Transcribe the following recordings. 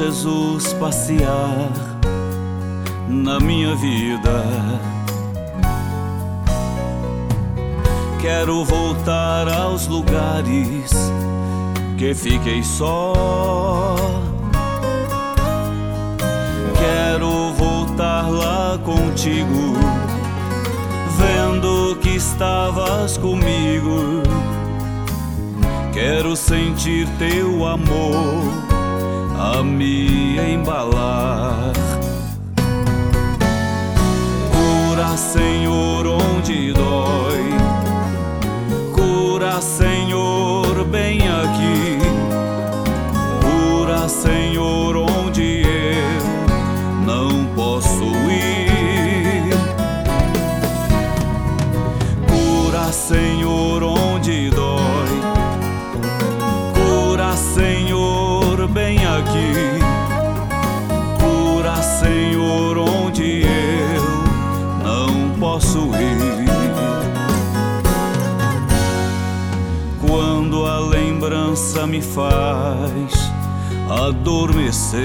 Jesus passear na minha vida. Quero voltar aos lugares que fiquei só. Quero voltar lá contigo, vendo que estavas comigo. Quero sentir teu amor me embalar. Cura, Senhor, onde dói. Cura, Senhor, me faz adormecer.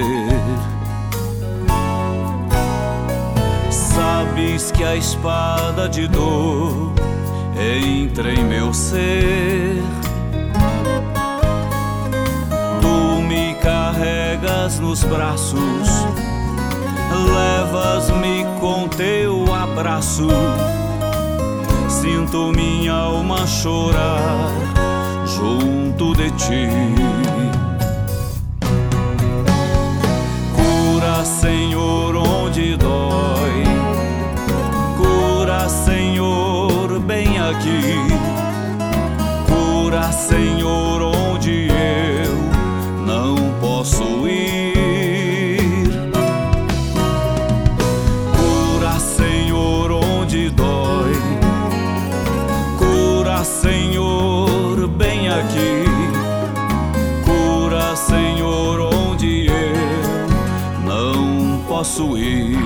Sabes que a espada de dor entra em meu ser. Tu me carregas nos braços, levas-me com teu abraço. Sinto minha alma chorar junto de ti. Cura, Senhor, onde dói. Cura, Senhor, bem aqui. Cura, Senhor, posso ir.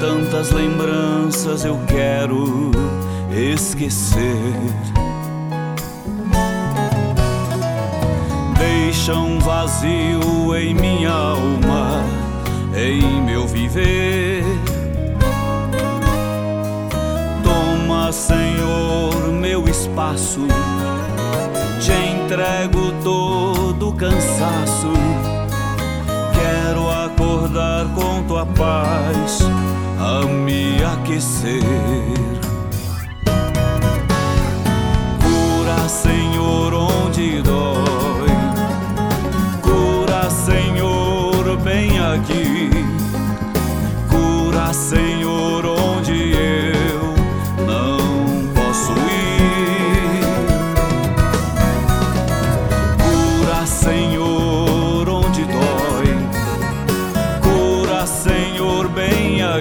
Tantas lembranças eu quero esquecer. Deixa um vazio em minha alma, em meu viver. Toma, Senhor, meu espaço, te entrego todo o cansaço. Quero acordar com tua paz a me aquecer.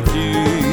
Bem aqui.